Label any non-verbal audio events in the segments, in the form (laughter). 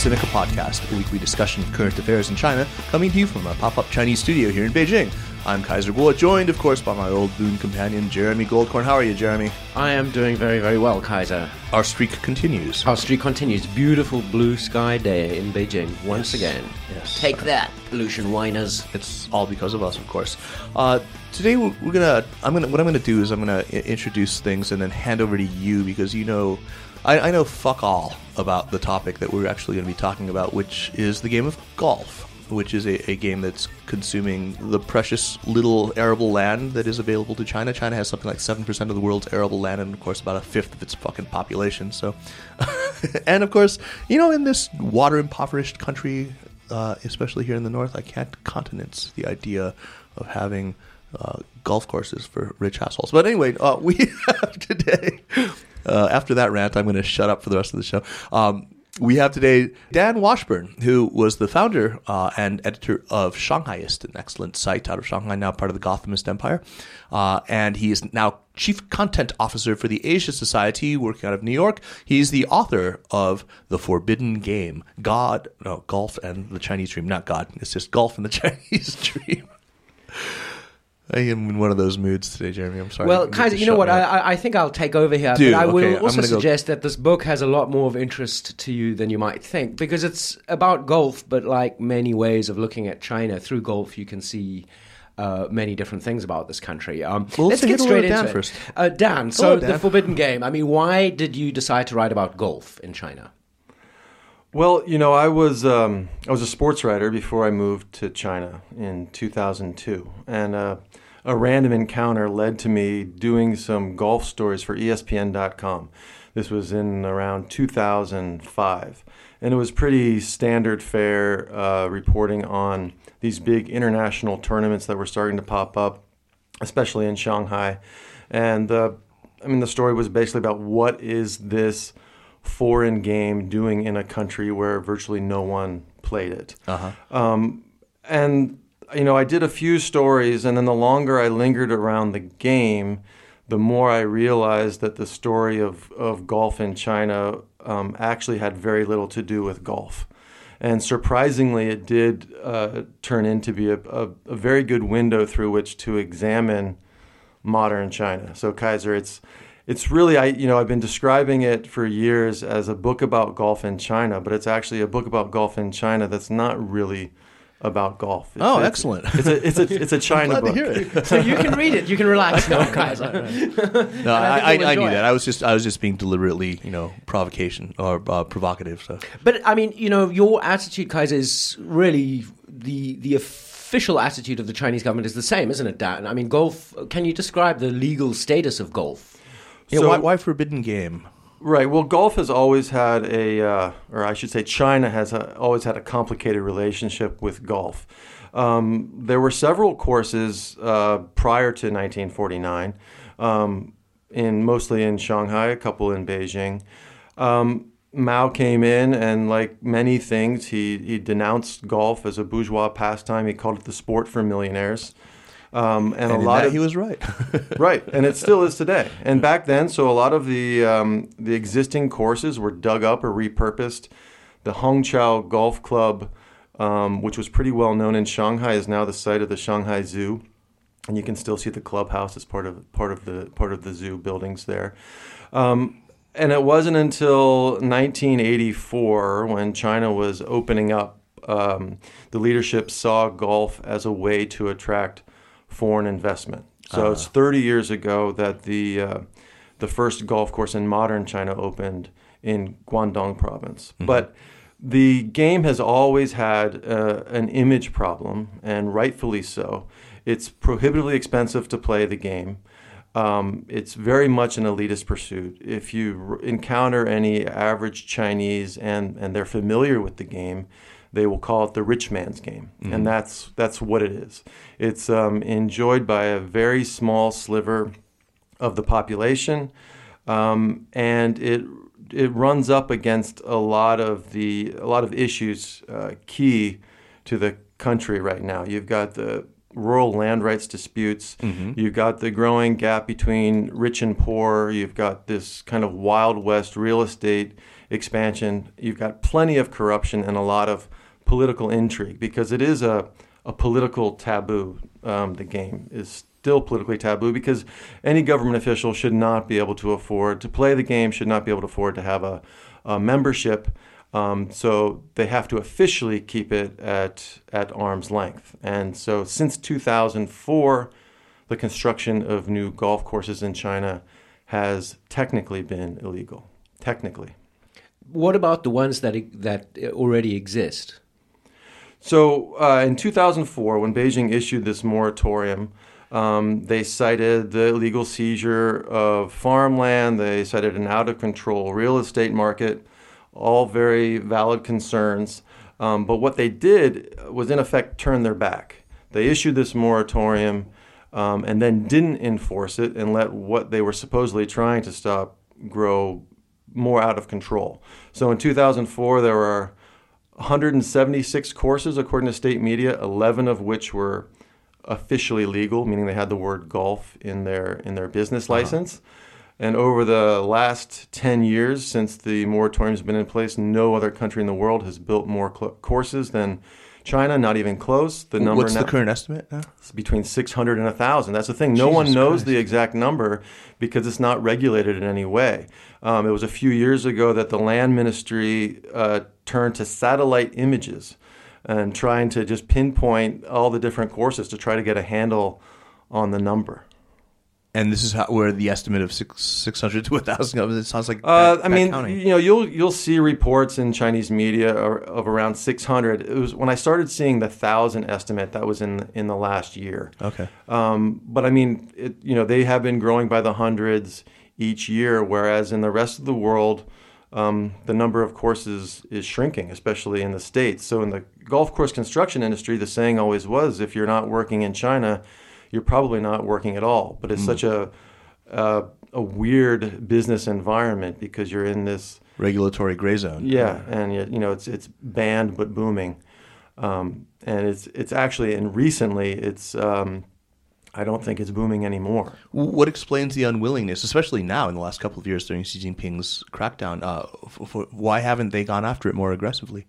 Sinica Podcast, a weekly discussion of current affairs in China, coming to you from a pop up Chinese studio here in Beijing. I'm Kaiser Kuo, joined, of course, by my old boon companion, Jeremy Goldkorn. How are you, Jeremy? I am doing very, very well, Kaiser. Our streak continues. Our streak continues. Beautiful blue sky day in Beijing once Yes. again. Yes. Take that, pollution whiners. It's all because of us, of course. Uh, today we're, we're gonna. I'm gonna. What I'm gonna do is I'm gonna introduce things and then hand over to you because you know, I, I know fuck all about the topic that we're actually going to be talking about, which is the game of golf, which is a, a game that's consuming the precious little arable land that is available to China. China has something like seven percent of the world's arable land, and of course about a fifth of its fucking population. So, (laughs) and of course, you know, in this water impoverished country uh, especially here in the north, I can't countenance the idea of having uh, golf courses for rich assholes. But anyway, uh, we (laughs) have today. Uh, after that rant, I'm going to shut up for the rest of the show. Um, we have today Dan Washburn, who was the founder uh, and editor of Shanghaiist, an excellent site out of Shanghai, now part of the Gothamist Empire. Uh, and he is now chief content officer for the Asia Society, working out of New York. He's the author of The Forbidden Game God, no, Golf and the Chinese Dream. Not God, it's just Golf and the (laughs) Chinese Dream. I am in one of those moods today, Jeremy. I'm sorry. Well, You Kaiser, you know what? I. I- I think I'll take over here. Do, but I okay, will also gonna go- suggest that this book has a lot more of interest to you than you might think because it's about golf, but like many ways of looking at China through golf, you can see. Uh, many different things about this country. Um, Well, let's let's get straight into Dan it. first. Uh, Dan, so Hello, the Forbidden Game. I mean, why did you decide to write about golf in China? Well, you know, I was um, I was a sports writer before I moved to China in 2002, and uh, a random encounter led to me doing some golf stories for ESPN.com. This was in around 2005, and it was pretty standard fare uh, reporting on these big international tournaments that were starting to pop up, especially in Shanghai, and uh, I mean the story was basically about what is this foreign game doing in a country where virtually no one played it. Uh-huh. Um, and you know, I did a few stories, and then the longer I lingered around the game, the more I realized that the story of, of golf in China um, actually had very little to do with golf. And surprisingly, it did uh, turn into be a, a, a very good window through which to examine modern China. So Kaiser, it's it's really I you know I've been describing it for years as a book about golf in China, but it's actually a book about golf in China that's not really about golf. It's, Oh, it's- excellent. It's a it's a (laughs) it's a China Glad to book. hear it. (laughs) So you can read it. You can relax (laughs) now, Kaiser. No, I I, I, I knew enjoy that. I was just I was just being deliberately, you know, provocation or uh, provocative. So But I mean, you know, your attitude, Kaiser, is really the the official attitude of the Chinese government is the same, isn't it, Dan? I mean, golf. Can you describe the legal status of golf? yeah, So- why, why forbidden game? Right. Well, golf has always had a, uh, or I should say, China has a, always had a complicated relationship with golf. Um, there were several courses uh, prior to 1949, um, in mostly in Shanghai, a couple in Beijing. Um, Mao came in, and like many things, he he denounced golf as a bourgeois pastime. He called it the sport for millionaires. Um, and, And a lot of he was right. (laughs) right, and it still is today. And back then, so a lot of the um, the existing courses were dug up or repurposed. The Hongqiao Golf Club, um, which was pretty well known in Shanghai, is now the site of the Shanghai Zoo, and you can still see the clubhouse as part of part of the part of the zoo buildings there. Um, and it wasn't until 1984 when China was opening up, um, the leadership saw golf as a way to attract foreign investment. So it's 30 years ago that the uh, the first golf course in modern China opened in Guangdong province. But the game has always had uh, an image problem, and rightfully so. It's prohibitively expensive to play the game. Um, it's very much an elitist pursuit. If you r- encounter any average Chinese and, and they're familiar with the game, they will call it the rich man's game, and that's that's what it is. It's um, enjoyed by a very small sliver of the population, um, and it it runs up against a lot of the a lot of issues uh, key to the country right now. You've got the rural land rights disputes. You've got the growing gap between rich and poor. You've got this kind of wild west real estate expansion. You've got plenty of corruption and a lot of political intrigue because it is a, a political taboo. Um, the game is still politically taboo because any government official should not be able to afford to play the game, should not be able to afford to have a, a membership. Um, so they have to officially keep it at at arm's length. And so since 2004, the construction of new golf courses in China has technically been illegal. Technically. What about the ones that that already exist? So uh, in 2004, when Beijing issued this moratorium, um, they cited the illegal seizure of farmland. They cited an out of control real estate market all very valid concerns. Um, but what they did was, in effect, turn their back. They issued this moratorium um, and then didn't enforce it and let what they were supposedly trying to stop grow more out of control. So in 2004, there were 176 courses, according to state media, 11 of which were officially legal, meaning they had the word golf in their in their business uh-huh. license. Uh-huh. And over the last 10 years, since the moratorium has been in place, no other country in the world has built more cl- courses than China, not even close. The number What's now, the current estimate now? It's between 600 and 1,000. That's the thing. No Jesus one knows Christ. the exact number because it's not regulated in any way. Um, it was a few years ago that the land ministry uh, turned to satellite images and trying to just pinpoint all the different courses to try to get a handle on the number. And this is how, where the estimate of six six hundred to thousand comes. It sounds like uh, I mean, counting. you know, you'll you'll see reports in Chinese media of around six hundred. It was when I started seeing the thousand estimate that was in in the last year. Okay. Um, but I mean, it, you know, they have been growing by the hundreds each year, whereas in the rest of the world, um, the number of courses is shrinking, especially in the states. So in the golf course construction industry, the saying always was, if you're not working in China you're probably not working at all. But it's mm. such a, a, a weird business environment because you're in this regulatory gray zone. Yeah, and you know it's it's banned but booming, um, and it's it's actually and recently it's. Um, I don't think it's booming anymore. What explains the unwillingness, especially now in the last couple of years during Xi Jinping's crackdown? Uh, for, for, why haven't they gone after it more aggressively?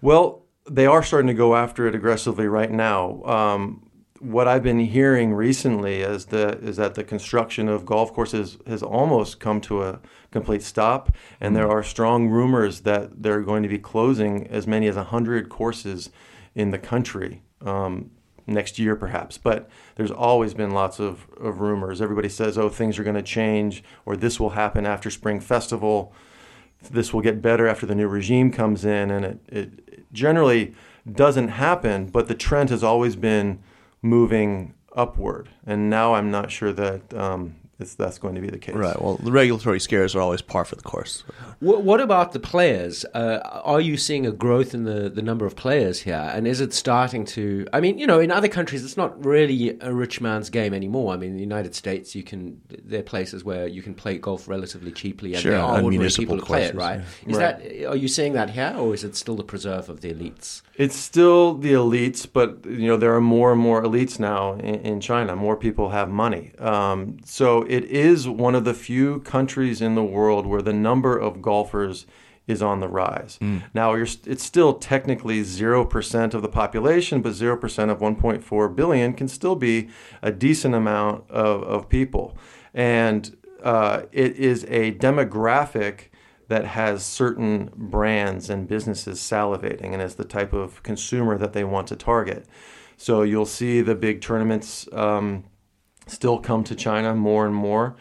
Well, they are starting to go after it aggressively right now. Um, what I've been hearing recently is the is that the construction of golf courses has almost come to a complete stop, and mm-hmm. there are strong rumors that they're going to be closing as many as hundred courses in the country um, next year, perhaps. But there's always been lots of, of rumors. Everybody says, "Oh, things are going to change," or "This will happen after Spring Festival." This will get better after the new regime comes in, and it, it generally doesn't happen. But the trend has always been moving upward. And now I'm not sure that um, that's going to be the case. Right. Well, the regulatory scares are always par for the course. What, what about the players? Uh, are you seeing a growth in the, the number of players here? And is it starting to? I mean, you know, in other countries, it's not really a rich man's game anymore. I mean, in the United States, you can there are places where you can play golf relatively cheaply, and sure, there are ordinary people who play it. Right? Yeah. Is right. that are you seeing that here, or is it still the preserve of the elites? It's still the elites, but you know there are more and more elites now in, in China. More people have money, um, so it is one of the few countries in the world where the number of golfers is on the rise. Mm. Now it's still technically zero percent of the population, but zero percent of 1.4 billion can still be a decent amount of, of people, and uh, it is a demographic that has certain brands and businesses salivating and is the type of consumer that they want to target. So you'll see the big tournaments um, still come to China more and more.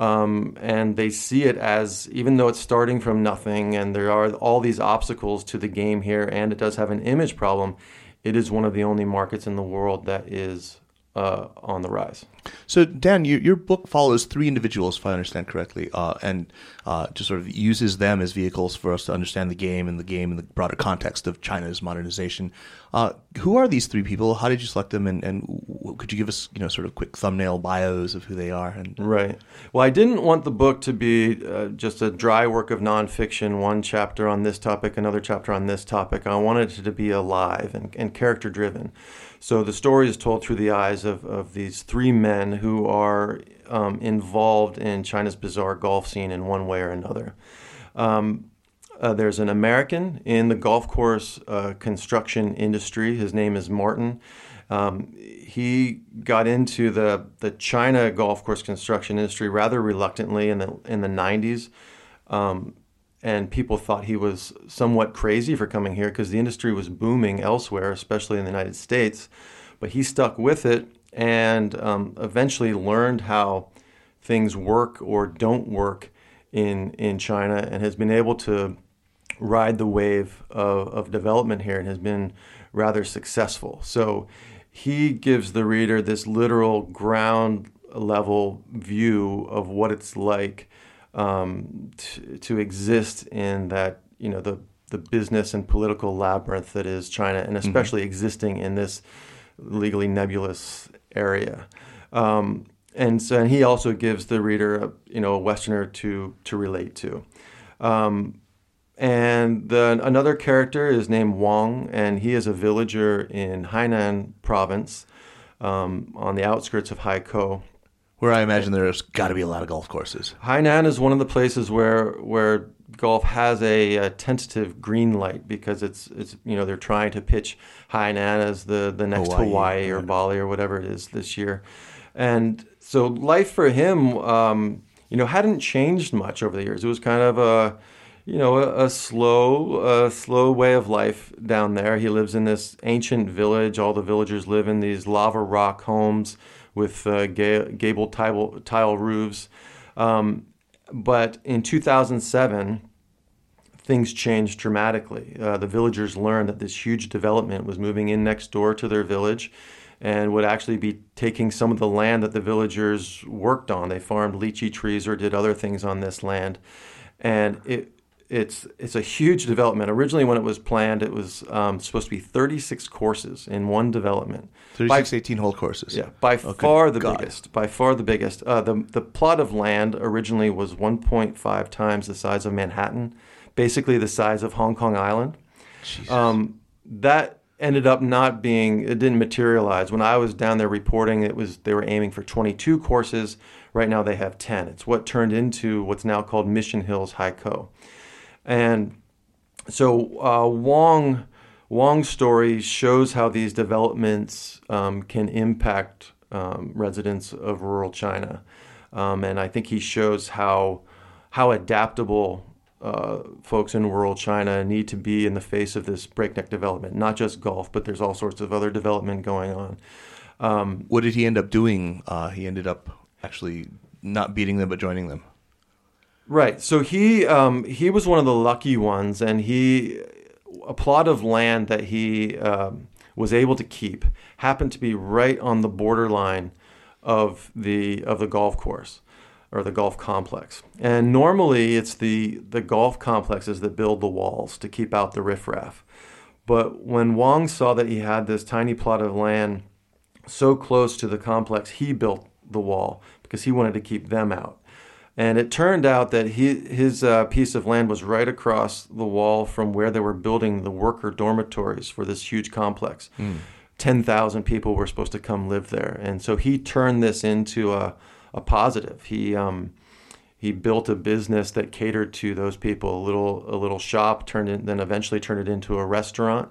Um, and they see it as, even though it's starting from nothing and there are all these obstacles to the game here, and it does have an image problem, it is one of the only markets in the world that is uh, on the rise. So, Dan, you, your book follows three individuals, if I understand correctly, uh, and uh, just sort of uses them as vehicles for us to understand the game and the game in the broader context of China's modernization. Uh, who are these three people? How did you select them? And, and could you give us, you know, sort of quick thumbnail bios of who they are? And right. Well, I didn't want the book to be uh, just a dry work of nonfiction, one chapter on this topic, another chapter on this topic. I wanted it to be alive and, and character driven. So the story is told through the eyes of, of these three men who are um, involved in China's bizarre golf scene in one way or another. Um, uh, there's an American in the golf course uh, construction industry. His name is Martin. Um, he got into the the China golf course construction industry rather reluctantly in the in the 90s. Um, and people thought he was somewhat crazy for coming here because the industry was booming elsewhere, especially in the United States. But he stuck with it and um, eventually learned how things work or don't work in in China, and has been able to ride the wave of, of development here, and has been rather successful. So he gives the reader this literal ground level view of what it's like um, to, to exist in that you know the the business and political labyrinth that is China, and especially mm-hmm. existing in this legally nebulous area. Um, and so and he also gives the reader, a, you know, a Westerner to to relate to. Um, and the, another character is named Wang, and he is a villager in Hainan province um, on the outskirts of Haikou. Where I imagine there's got to be a lot of golf courses. Hainan is one of the places where where golf has a, a, tentative green light because it's it's you know they're trying to pitch Hainan as the the next Hawaii, Hawaii or Bali or whatever it is this year, and so life for him, um, you know, hadn't changed much over the years. It was kind of a you know, a, a, slow, a slow way of life down there. He lives in this ancient village. All the villagers live in these lava rock homes with uh, ga- gable tile, tile roofs. Um, but in 2007, things changed dramatically. Uh, the villagers learned that this huge development was moving in next door to their village and would actually be taking some of the land that the villagers worked on. They farmed lychee trees or did other things on this land. And it, it's it's a huge development. Originally, when it was planned, it was um, supposed to be 36 courses in one development. 36 18 hole courses. Yeah, by far the God. biggest. By far the biggest. Uh, the the plot of land originally was 1.5 times the size of Manhattan, basically the size of Hong Kong Island. Um, that ended up not being. It didn't materialize. When I was down there reporting, it was they were aiming for 22 courses. Right now they have 10. It's what turned into what's now called Mission Hills Haikou. And so uh, Wang Wang's story shows how these developments um, can impact um, residents of rural China, um, and I think he shows how how adaptable uh, folks in rural China need to be in the face of this breakneck development. Not just golf, but there's all sorts of other development going on. Um, what did he end up doing? Uh, he ended up actually not beating them, but joining them. Right. So he um, he was one of the lucky ones, and he a plot of land that he um, was able to keep happened to be right on the borderline of the of the golf course or the golf complex. And normally it's the the golf complexes that build the walls to keep out the riffraff. But when Wong saw that he had this tiny plot of land so close to the complex, he built the wall because he wanted to keep them out. And it turned out that he, his uh, piece of land was right across the wall from where they were building the worker dormitories for this huge complex. Mm. 10,000 people were supposed to come live there. And so he turned this into a, a positive. He, um, he built a business that catered to those people, a little, a little shop, turned it, then eventually turned it into a restaurant.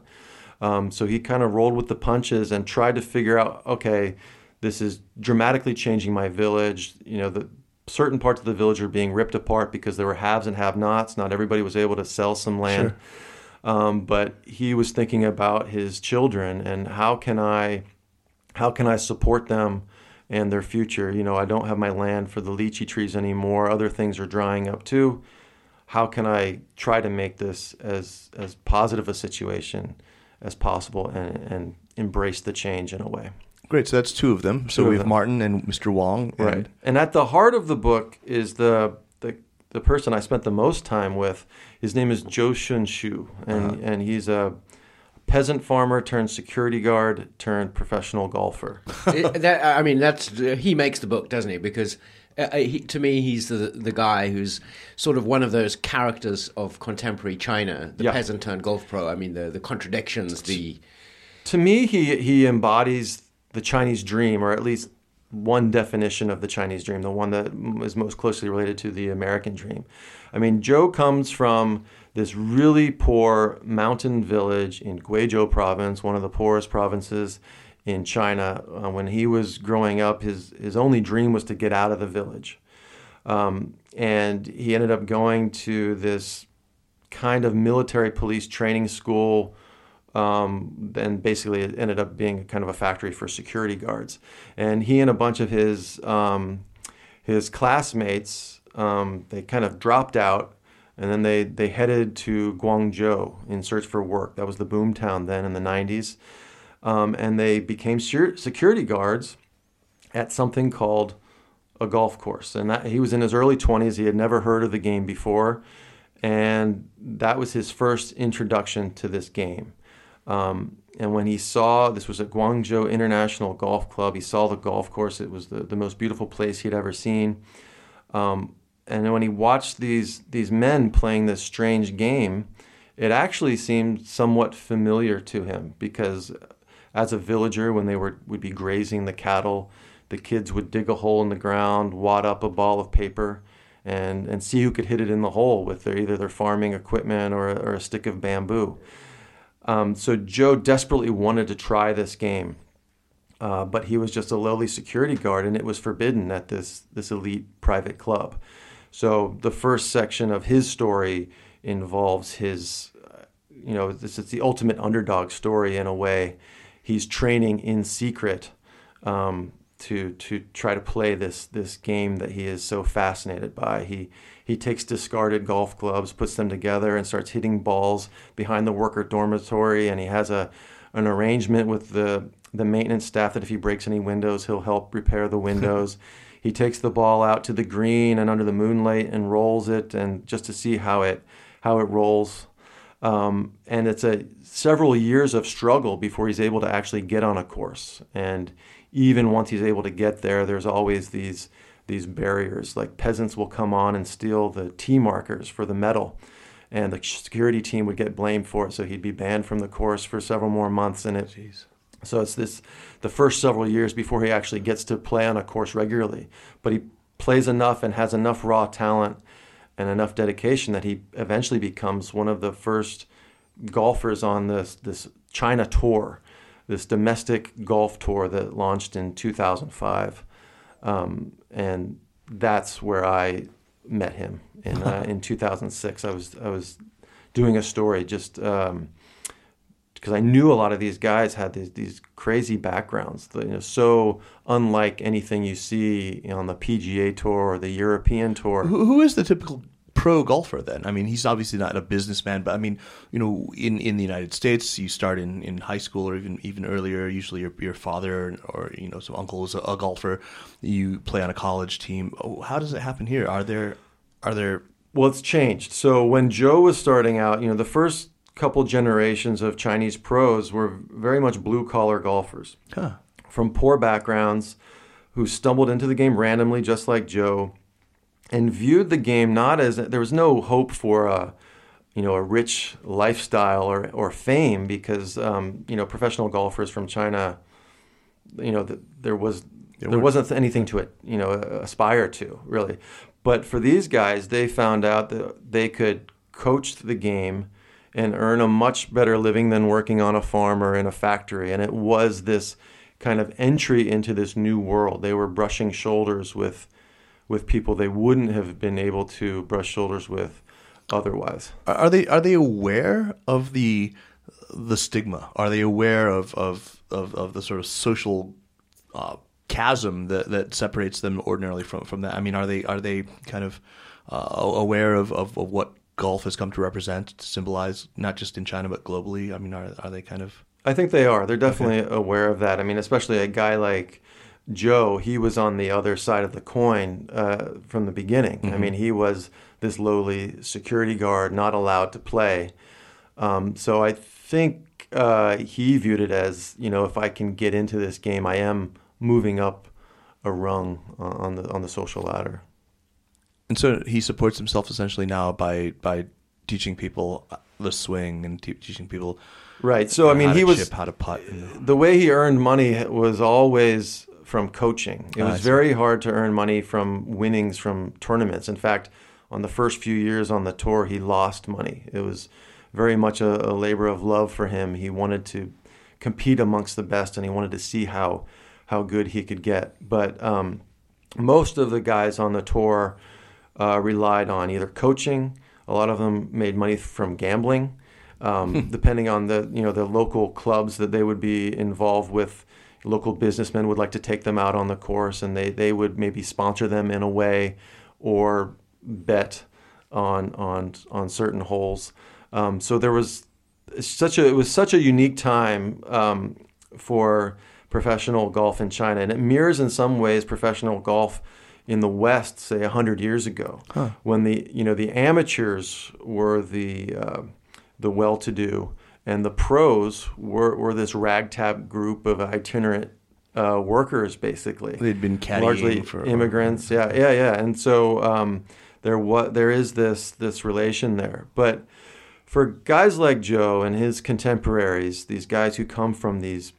Um, so he kind of rolled with the punches and tried to figure out, okay, this is dramatically changing my village. You know, the, certain parts of the village are being ripped apart because there were haves and have-nots. Not everybody was able to sell some land. Sure. Um, but he was thinking about his children and how can I, how can I support them and their future? You know, I don't have my land for the lychee trees anymore. Other things are drying up too. How can I try to make this as as positive a situation as possible and, and embrace the change in a way? Great. So that's two of them. So we have Martin and Mr. Wong. And right. And at the heart of the book is the the the person I spent the most time with. His name is Zhou Xunshu, and uh-huh. and he's a peasant farmer turned security guard turned professional golfer. it, that, I mean, that's he makes the book, doesn't he? Because. Uh, uh, he, to me, he's the the guy who's sort of one of those characters of contemporary China, the yeah. peasant turned golf pro. I mean, the the contradictions, the. To me, he he embodies the Chinese dream, or at least one definition of the Chinese dream, the one that is most closely related to the American dream. I mean, Zhou comes from this really poor mountain village in Guizhou province, one of the poorest provinces in China. Uh, when he was growing up, his, his only dream was to get out of the village. Um, and he ended up going to this kind of military police training school. Um, and basically, it ended up being kind of a factory for security guards. And he and a bunch of his um, his classmates, um, they kind of dropped out and then they, they headed to Guangzhou in search for work. That was the boom town then in the 90s. Um, and they became security guards at something called a golf course. And that, he was in his early 20s. He had never heard of the game before. And that was his first introduction to this game. Um, and when he saw this was at Guangzhou International Golf Club, he saw the golf course. It was the, the most beautiful place he'd ever seen. Um, and when he watched these these men playing this strange game, it actually seemed somewhat familiar to him because as a villager, when they were would be grazing the cattle, the kids would dig a hole in the ground, wad up a ball of paper, and and see who could hit it in the hole with their either their farming equipment or, or a stick of bamboo. Um, so Zhou desperately wanted to try this game, uh, but he was just a lowly security guard, and it was forbidden at this this elite private club. So the first section of his story involves his, uh, you know, this is the ultimate underdog story in a way. He's training in secret um, to to try to play this this game that he is so fascinated by. He he takes discarded golf clubs, puts them together, and starts hitting balls behind the worker dormitory. And he has a an arrangement with the the maintenance staff that if he breaks any windows, he'll help repair the (laughs) windows. he takes the ball out to the green and under the moonlight and rolls it, and just to see how it how it rolls. Um, and it's a several years of struggle before he's able to actually get on a course. And even once he's able to get there, there's always these these barriers. Like peasants will come on and steal the tee markers for the medal, and the security team would get blamed for it. So he'd be banned from the course for several more months. And it Jeez. So it's this the first several years before he actually gets to play on a course regularly. But he plays enough and has enough raw talent and enough dedication that he eventually becomes one of the first golfers on this this China tour, this domestic golf tour that launched in 2005, um, and that's where I met him (laughs) in uh, in 2006. I was I was doing a story just. Um, because I knew a lot of these guys had these, these crazy backgrounds, you know, so unlike anything you see on the PGA Tour or the European Tour. Who, who is the typical pro golfer then? I mean, he's obviously not a businessman, but I mean, you know, in, in the United States, you start in, in high school or even even earlier. Usually, your your father or you know some uncle is a, a golfer. You play on a college team. Oh, how does it happen here? Are there are there well, it's changed. So when Zhou was starting out, you know, the first couple generations of Chinese pros were very much blue collar golfers huh. from poor backgrounds who stumbled into the game randomly, just like Zhou, and viewed the game not as there was no hope for a you know a rich lifestyle or, or fame because um, you know professional golfers from China, you know the, there was there wasn't anything to it you know aspire to really, but for these guys they found out that they could coach the game and earn a much better living than working on a farm or in a factory. And it was this kind of entry into this new world. They were brushing shoulders with with people they wouldn't have been able to brush shoulders with otherwise. Are they are they aware of the the stigma? Are they aware of of of, of the sort of social uh, chasm that, that separates them ordinarily from from that? I mean, are they are they kind of uh, aware of, of, of what golf has come to represent, to symbolize, not just in China but globally? I mean, are are they kind of? I think they are. They're definitely okay. aware of that. I mean, especially a guy like Zhou. He was on the other side of the coin uh, from the beginning. Mm-hmm. I mean, he was this lowly security guard, not allowed to play. Um, so I think uh, he viewed it as, you know, if I can get into this game, I am moving up a rung on the on the social ladder. And so he supports himself essentially now by by teaching people the swing and te- teaching people right. So I mean, he was chip, how to putt. The way he earned money was always from coaching. It was very hard to earn money from winnings from tournaments. In fact, on the first few years on the tour, he lost money. It was very much a, a labor of love for him. He wanted to compete amongst the best, and he wanted to see how how good he could get. But um, most of the guys on the tour uh, relied on either coaching. A lot of them made money from gambling, um, (laughs) depending on the you know the local clubs that they would be involved with. Local businessmen would like to take them out on the course, and they they would maybe sponsor them in a way, or bet on on on certain holes. Um, so there was such a it was such a unique time um, for professional golf in China, and it mirrors in some ways professional golf in the West, say hundred years ago, huh. when the you know the amateurs were the uh, the well-to-do, and the pros were, were this ragtag group of itinerant uh, workers, basically. They'd been largely for immigrants. Yeah, yeah, yeah. And so um, there what there is this this relation there, but for guys like Zhou and his contemporaries, these guys who come from these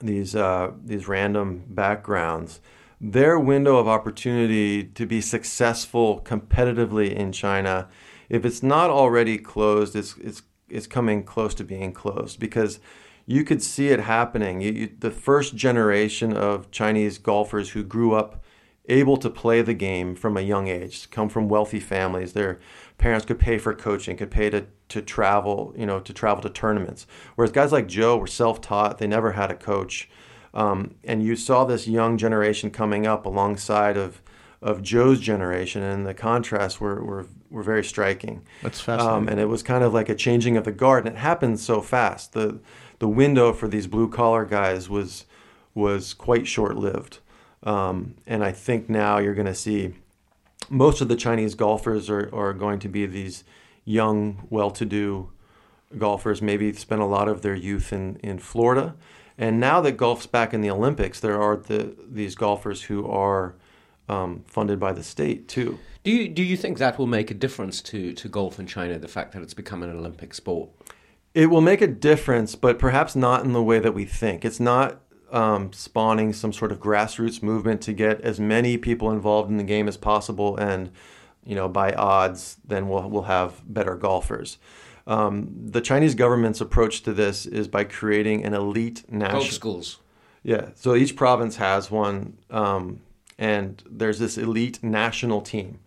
these uh, these random backgrounds, their window of opportunity to be successful competitively in China, if it's not already closed, it's it's it's coming close to being closed because you could see it happening. You, you, the first generation of Chinese golfers who grew up able to play the game from a young age, come from wealthy families, their parents could pay for coaching, could pay to to travel, you know, to travel to tournaments. Whereas guys like Zhou were self-taught; they never had a coach. Um, and you saw this young generation coming up alongside of of Zhou's generation, and the contrasts were, were, were very striking. That's fascinating. Um, and it was kind of like a changing of the guard, and it happened so fast. the The window for these blue collar guys was was quite short lived, um, and I think now you're going to see most of the Chinese golfers are, are going to be these young, well to do golfers. Maybe spent a lot of their youth in in Florida and now that golf's back in the Olympics, there are the, these golfers who are um, funded by the state too. Do you do you think that will make a difference to to golf in China? The fact that it's become an Olympic sport. It will make a difference, but perhaps not in the way that we think. It's not um, spawning some sort of grassroots movement to get as many people involved in the game as possible, and you know, by odds, then we'll we'll have better golfers. Um, the Chinese government's approach to this is by creating an elite national golf schools. Yeah, so each province has one, um, and there's this elite national team,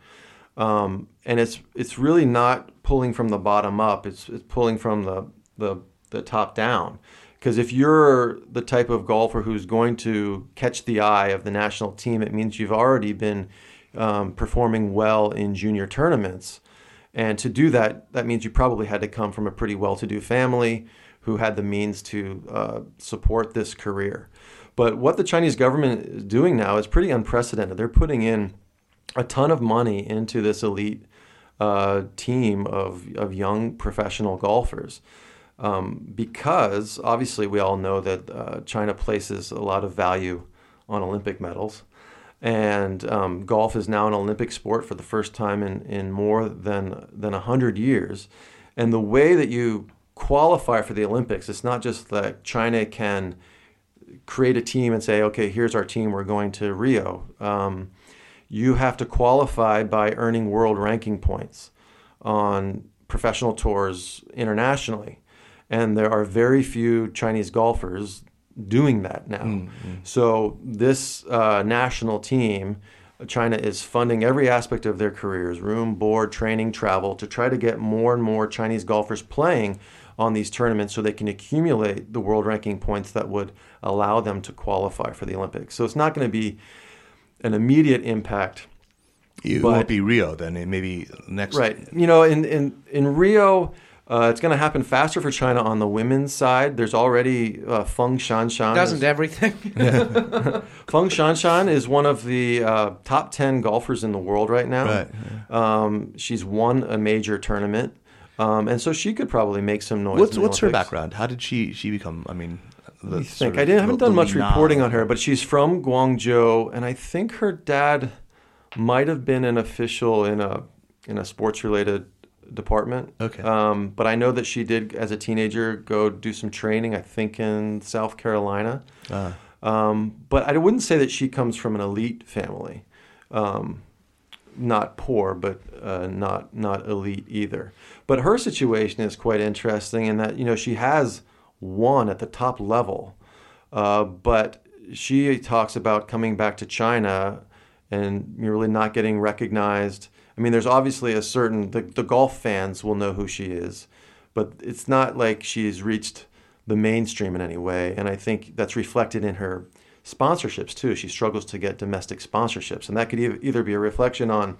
um, and it's it's really not pulling from the bottom up. It's it's pulling from the the, the top down. Because if you're the type of golfer who's going to catch the eye of the national team, it means you've already been um, performing well in junior tournaments. And to do that, that means you probably had to come from a pretty well to do family who had the means to uh, support this career. But what the Chinese government is doing now is pretty unprecedented. They're putting in a ton of money into this elite uh, team of, of young professional golfers. Um, because obviously, we all know that uh, China places a lot of value on Olympic medals. And um, golf is now an Olympic sport for the first time in, in more than than hundred years. And the way that you qualify for the Olympics, it's not just that China can create a team and say, okay, here's our team, we're going to Rio. Um, you have to qualify by earning world ranking points on professional tours internationally. And there are very few Chinese golfers doing that now. Mm-hmm. So this uh, national team, China is funding every aspect of their careers, room, board, training, travel, to try to get more and more Chinese golfers playing on these tournaments so they can accumulate the world ranking points that would allow them to qualify for the Olympics. So it's not going to be an immediate impact. It but, won't be Rio then. It may be next. Right. You know, in in in Rio, uh, it's going to happen faster for China on the women's side. There's already uh, Feng Shanshan. Doesn't is, everything? (laughs) Feng Shanshan is one of the uh, top 10 golfers in the world right now. Right. Um, she's won a major tournament. Um, and so she could probably make some noise. What's, what's her background? How did she, she become, I mean, I think I didn't, haven't done much reporting on her, but she's from Guangzhou, and I think her dad might have been an official in a in a sports related department. Okay. Um, but I know that she did, as a teenager, go do some training. I think in South Carolina. Uh. Um, but I wouldn't say that she comes from an elite family. Um, not poor, but uh, not not elite either. But her situation is quite interesting in that you know she has won at the top level, uh, but she talks about coming back to China and you're really not getting recognized. I mean, there's obviously a certain the, the golf fans will know who she is, but it's not like she's reached the mainstream in any way. And I think that's reflected in her sponsorships too. She struggles to get domestic sponsorships, and that could e- either be a reflection on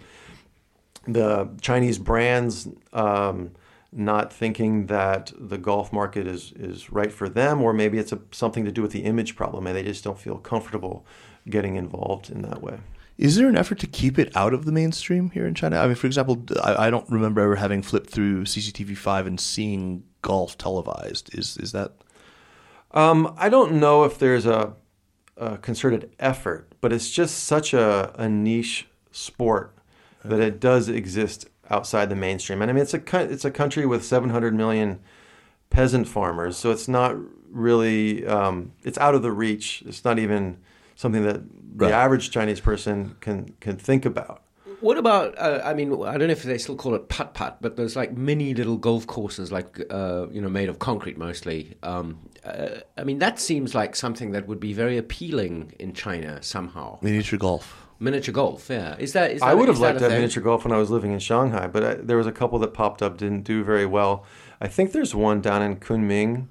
the Chinese brands um, not thinking that the golf market is is right for them, or maybe it's a, something to do with the image problem, and they just don't feel comfortable getting involved in that way. Is there an effort to keep it out of the mainstream here in China? I mean, for example, I, I don't remember ever having flipped through CCTV five and seeing golf televised. Is is that? Um, I don't know if there's a, a, concerted effort, but it's just such a, a niche sport that it does exist outside the mainstream. And I mean, it's a it's a country with 700 million peasant farmers, so it's not really um, it's out of the reach. It's not even something that the average Chinese person can can think about. What about? Uh, I mean, I don't know if they still call it putt putt, but there's like mini little golf courses, like uh, you know, made of concrete mostly. Um, uh, I mean, that seems like something that would be very appealing in China somehow. Miniature golf. Miniature golf, yeah. Is that? Is that I would have liked that, miniature golf when I was living in Shanghai, but I, there was a couple that popped up didn't do very well. I think there's one down in Kunming,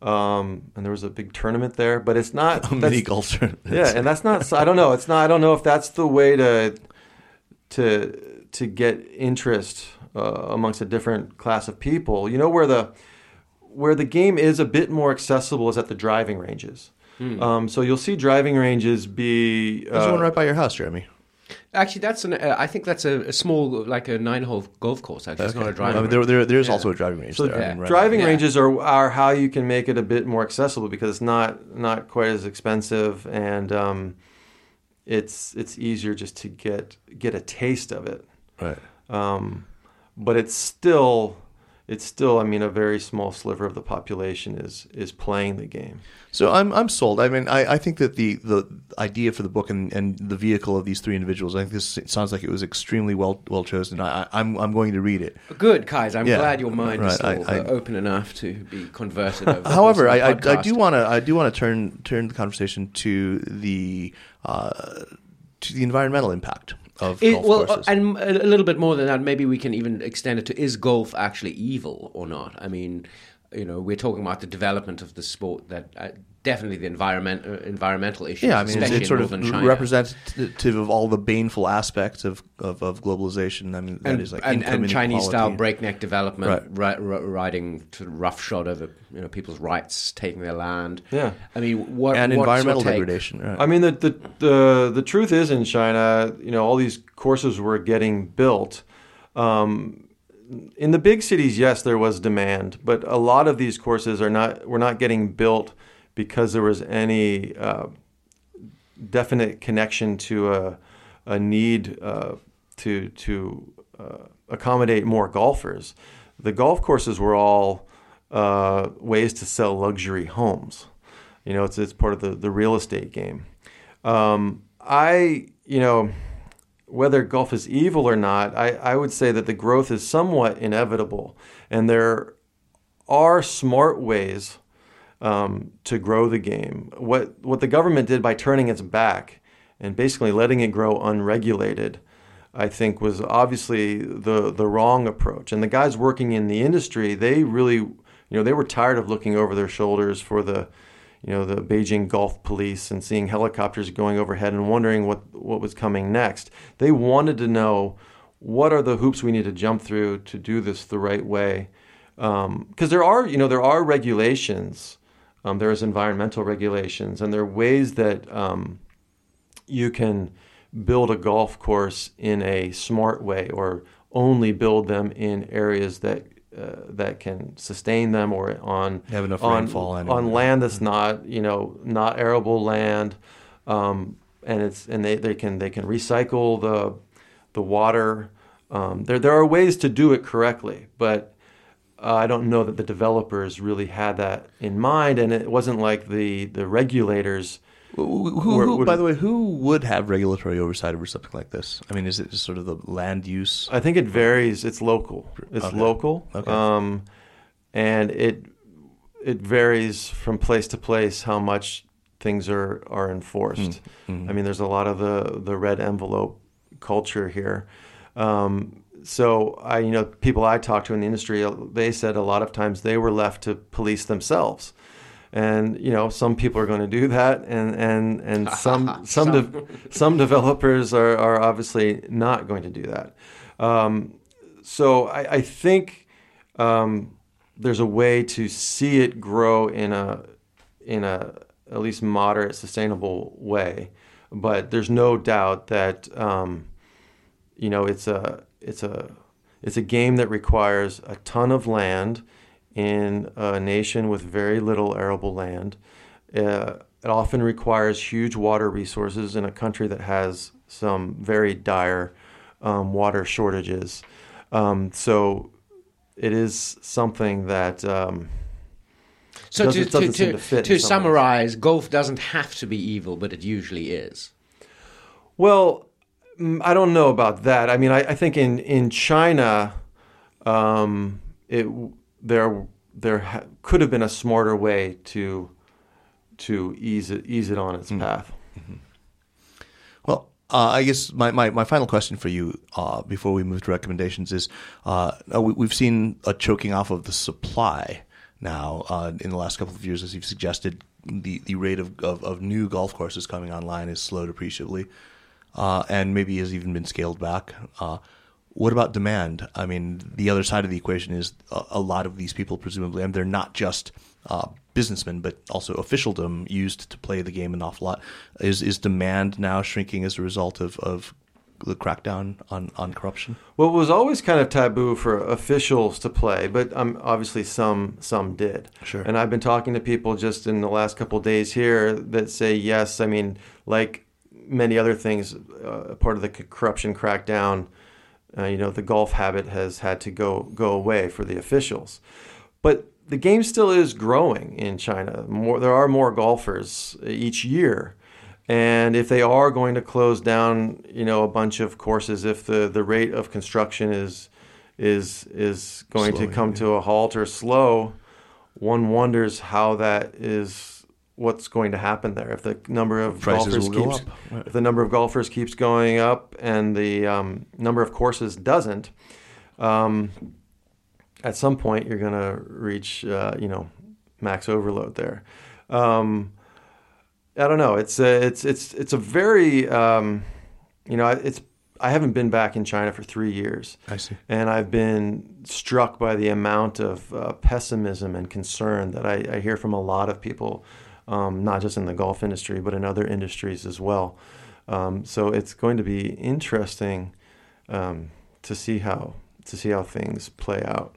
um, and there was a big tournament there, but it's not (laughs) a mini golf tournament. Yeah, and that's not. I don't know. It's not. I don't know if that's the way to to to get interest uh, amongst a different class of people. You know where the where the game is a bit more accessible is at the driving ranges. Hmm. Um, so you'll see driving ranges be. Uh, There's one right by your house, Jeremy. Actually, that's an. Uh, I think that's a, a, small, like a nine-hole golf course. Actually, okay. it's not a driving. I mean, there, there, there's yeah. also a driving range so there. Yeah. I mean, right driving yeah. ranges are are how you can make it a bit more accessible because it's not not quite as expensive and um, it's it's easier just to get get a taste of it. Right. Um, but it's still it's still, I mean, a very small sliver of the population is is playing the game. So I'm I'm sold. I mean, I, I think that the, the idea for the book and, and the vehicle of these three individuals, I think this sounds like it was extremely well well chosen. I, I'm I'm going to read it. Good, Kais. I'm yeah. glad your mind right. is still I, I, open enough to be converted. Over. However, I, I, I do want to I do want to turn turn the conversation to the uh, to the environmental impact of it, golf well, uh, courses. and a little bit more than that, maybe we can even extend it to: is golf actually evil or not? I mean, you know, we're talking about the development of the sport that uh, definitely the environment uh, environmental issues. Yeah, I mean, it's, it's sort of China. representative of all the baneful aspects of, of, of globalization. I mean, that and, is like and, and Chinese style breakneck development, right. ri- ri- riding to roughshod over you know people's rights, taking their land. Yeah, I mean, what and environmental degradation. Right. I mean, the, the the the truth is in China, you know, all these courses were getting built. Um, in the big cities, yes, there was demand, but a lot of these courses are not were not getting built because there was any uh, definite connection to a, a need uh, to to uh, accommodate more golfers. The golf courses were all uh, ways to sell luxury homes. You know, it's it's part of the the real estate game. Um, I you know whether golf is evil or not, I, I would say that the growth is somewhat inevitable, and there are smart ways um, to grow the game. What what the government did by turning its back and basically letting it grow unregulated, I think was obviously the the wrong approach. And the guys working in the industry, they really, you know, they were tired of looking over their shoulders for the you know the Beijing Golf Police and seeing helicopters going overhead and wondering what what was coming next. They wanted to know what are the hoops we need to jump through to do this the right way, because um, there are you know there are regulations um, there's environmental regulations, and there are ways that um, you can build a golf course in a smart way, or only build them in areas that uh, that can sustain them, or on have enough on, rainfall on land that's not you know not arable land, um, and it's and they, they can they can recycle the the water. Um, there there are ways to do it correctly, but uh, I don't know that the developers really had that in mind, and it wasn't like the the regulators Who, who, who- by the way, who would have regulatory oversight over something like this? I mean, is it just sort of the land use? I think it varies. It's local. It's Okay. local. Okay. Um, and it it varies from place to place how much things are are enforced. Mm-hmm. I mean, there's a lot of the the red envelope culture here. Um, so I, you know, people I talked to in the industry, uh, they said a lot of times they were left to police themselves. And you know, some people are going to do that, and and and (laughs) some some de- some developers are are obviously not going to do that. Um, so I, I think um, there's a way to see it grow in a in a at least moderate, sustainable way. But there's no doubt that um, you know it's a it's a it's a game that requires a ton of land in a nation with very little arable land. Uh, it often requires huge water resources in a country that has some very dire um, water shortages. Um, so it is something that um, So to, to, to, to some ways. summarize, golf doesn't have to be evil, but it usually is. Well, I don't know about that. I mean, I, I think in in China, um, it there there ha- could have been a smarter way to to ease it ease it on its path. Well, uh, I guess my, my, my final question for you uh, before we move to recommendations is uh, we, we've seen a choking off of the supply now uh, in the last couple of years, as you've suggested. The, the rate of, of, of new golf courses coming online is slowed appreciably uh, and maybe has even been scaled back. Uh, what about demand? I mean, the other side of the equation is a, a lot of these people, presumably, and they're not just uh, businessmen, but also officialdom used to play the game an awful lot. Is is demand now shrinking as a result of, of the crackdown on, on corruption? Well, it was always kind of taboo for officials to play, but um, obviously some some did. Sure. And I've been talking to people just in the last couple of days here that say yes. I mean, like many other things, uh, part of the corruption crackdown, uh, you know, the golf habit has had to go go away for the officials, but the game still is growing in China. More, there are more golfers each year. And if they are going to close down, you know, a bunch of courses, if the, the rate of construction is is is going to come to a halt or slow, one wonders how that is what's going to happen there. If the number of Prices golfers will go keeps up. If the number of golfers keeps going up and the um, number of courses doesn't, um, at some point you're going to reach uh, you know max overload there. Um, I don't know. It's a, it's it's it's a very um, you know it's I haven't been back in China for three years, I see. and I've been struck by the amount of uh, pessimism and concern that I, I hear from a lot of people, um, not just in the golf industry but in other industries as well. Um, so it's going to be interesting um, to see how to see how things play out.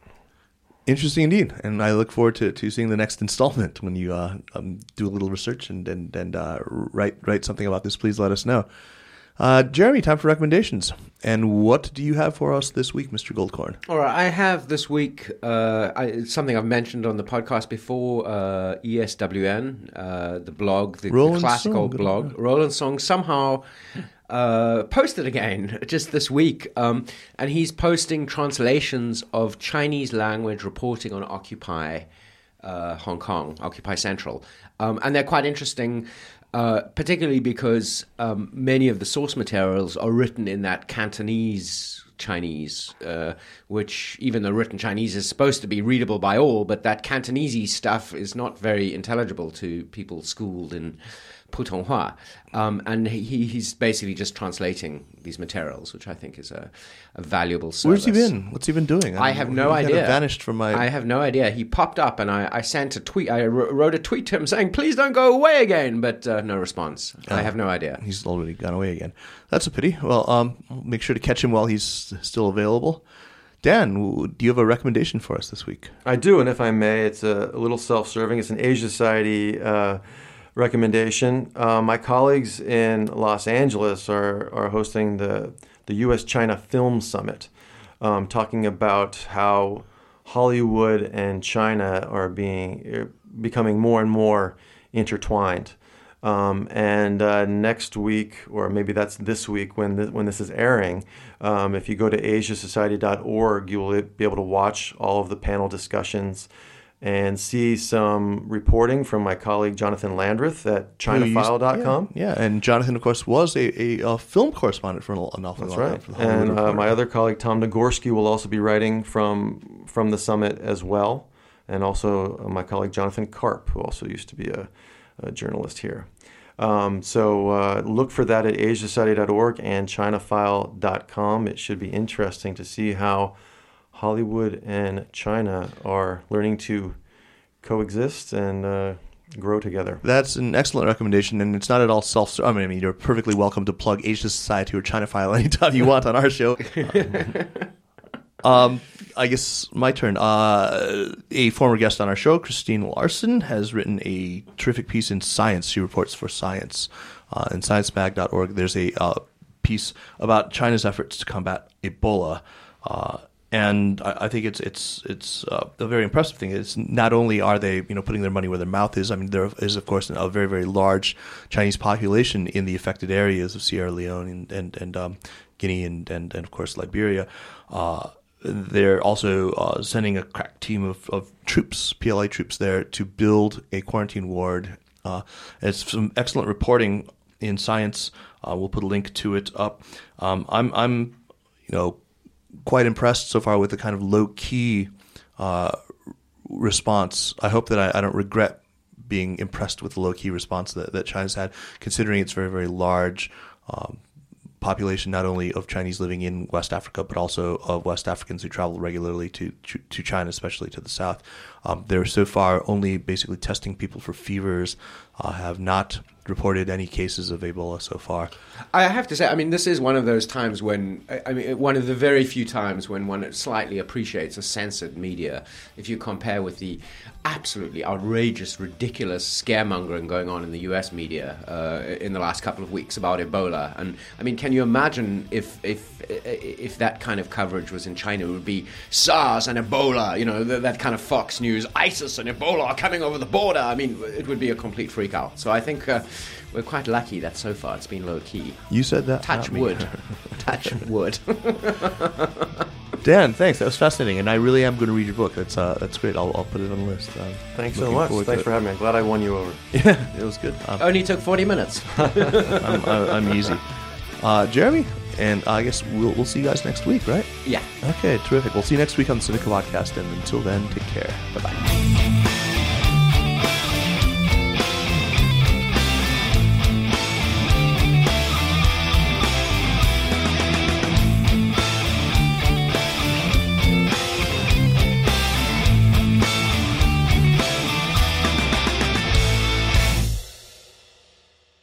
Interesting indeed, and I look forward to, to seeing the next installment when you uh, um, do a little research and and and uh, write write something about this. Please let us know. Uh, Jeremy, time for recommendations. And what do you have for us this week, Mr. Goldkorn? All right, I have this week uh, I, something I've mentioned on the podcast before. Uh, ESWN, uh, the blog, the, the classical Soong, blog. Roland Soong somehow uh, posted again (laughs) just this week, um, and he's posting translations of Chinese language reporting on Occupy uh, Hong Kong, Occupy Central, um, and they're quite interesting. Uh, particularly because um, many of the source materials are written in that Cantonese Chinese, uh, which even though written Chinese is supposed to be readable by all, but that Cantonese stuff is not very intelligible to people schooled in Putonghua. Um, and he, he's basically just translating these materials, which I think is a, a valuable service. Where's he been? What's he been doing? I have no he kinda idea. vanished from my. I have no idea. He popped up, and I, I sent a tweet. I wrote a tweet to him saying, "Please don't go away again," but uh, no response. I have no idea. He's already gone away again. That's a pity. Well, um, make sure to catch him while he's still available. Dan, do you have a recommendation for us this week? I do, and if I may, it's a, a little self-serving. It's an Asia Society uh, recommendation. Uh, my colleagues in Los Angeles are are hosting the the U.S. China Film Summit, um, talking about how Hollywood and China are being are becoming more and more intertwined. Um, and uh, next week, or maybe that's this week when this, when this is airing, um, if you go to asiasociety.org, you will be able to watch all of the panel discussions and see some reporting from my colleague Jonathan Landreth at ChinaFile.com. Yeah, yeah, and Jonathan, of course, was a, a, a film correspondent for an awful That's long right. time. And uh, my other colleague Tom Nagorski will also be writing from from the summit as well, and also uh, my colleague Jonathan Karp, who also used to be a, a journalist here. Um, so uh, look for that at asiasociety.org and ChinaFile.com. It should be interesting to see how Hollywood and China are learning to coexist and uh, grow together. That's an excellent recommendation, and it's not at all self. I mean, I mean, you're perfectly welcome to plug Asia Society or China File (laughs) anytime you want on our show. (laughs) um, I guess my turn. Uh, a former guest on our show, Christine Larson, has written a terrific piece in Science. She reports for Science uh, in sciencemag.org. There's a uh, piece about China's efforts to combat Ebola. Uh, and I, I, think it's it's it's uh, a very impressive thing. It's not only are they you know putting their money where their mouth is. I mean, there is of course a very very large Chinese population in the affected areas of Sierra Leone and and, and um, Guinea and, and and of course Liberia. Uh, they're also uh, sending a crack team of, of troops, PLA troops, there to build a quarantine ward. Uh, it's some excellent reporting in Science. Uh, we'll put a link to it up. Um, I'm I'm you know quite impressed so far with the kind of low key uh, response. I hope that I, I, don't regret being impressed with the low key response that, that China's had, considering its very, very large um, population, not only of Chinese living in West Africa, but also of West Africans who travel regularly to, to, China, especially to the south. Um, they're so far only basically testing people for fevers, uh, have not reported any cases of Ebola so far. I have to say, I mean, this is one of those times when, I mean, one of the very few times when one slightly appreciates a censored media. If you compare with the absolutely outrageous, ridiculous scaremongering going on in the U.S. media uh, in the last couple of weeks about Ebola, and I mean, can you imagine if if if that kind of coverage was in China? It would be SARS and Ebola, you know, that, that kind of Fox News, ISIS and Ebola are coming over the border. I mean, it would be a complete freak out. So I think. Uh, we're quite lucky that so far it's been low key. You said that. Touch wood. (laughs) Touch wood. (laughs) Dan, thanks. That was fascinating, and I really am going to read your book. That's uh, that's great. I'll, I'll put it on the list. Uh, thanks so much. Thanks for having me. I'm glad I won you over. (laughs) Yeah, it was good. Um, Only took 40 minutes. I'm, I'm, easy. Uh, Jeremy, and I guess we'll, we'll see you guys next week, right? Yeah. Okay, terrific. We'll see you next week on the Sinica Podcast, and until then, take care. Bye bye.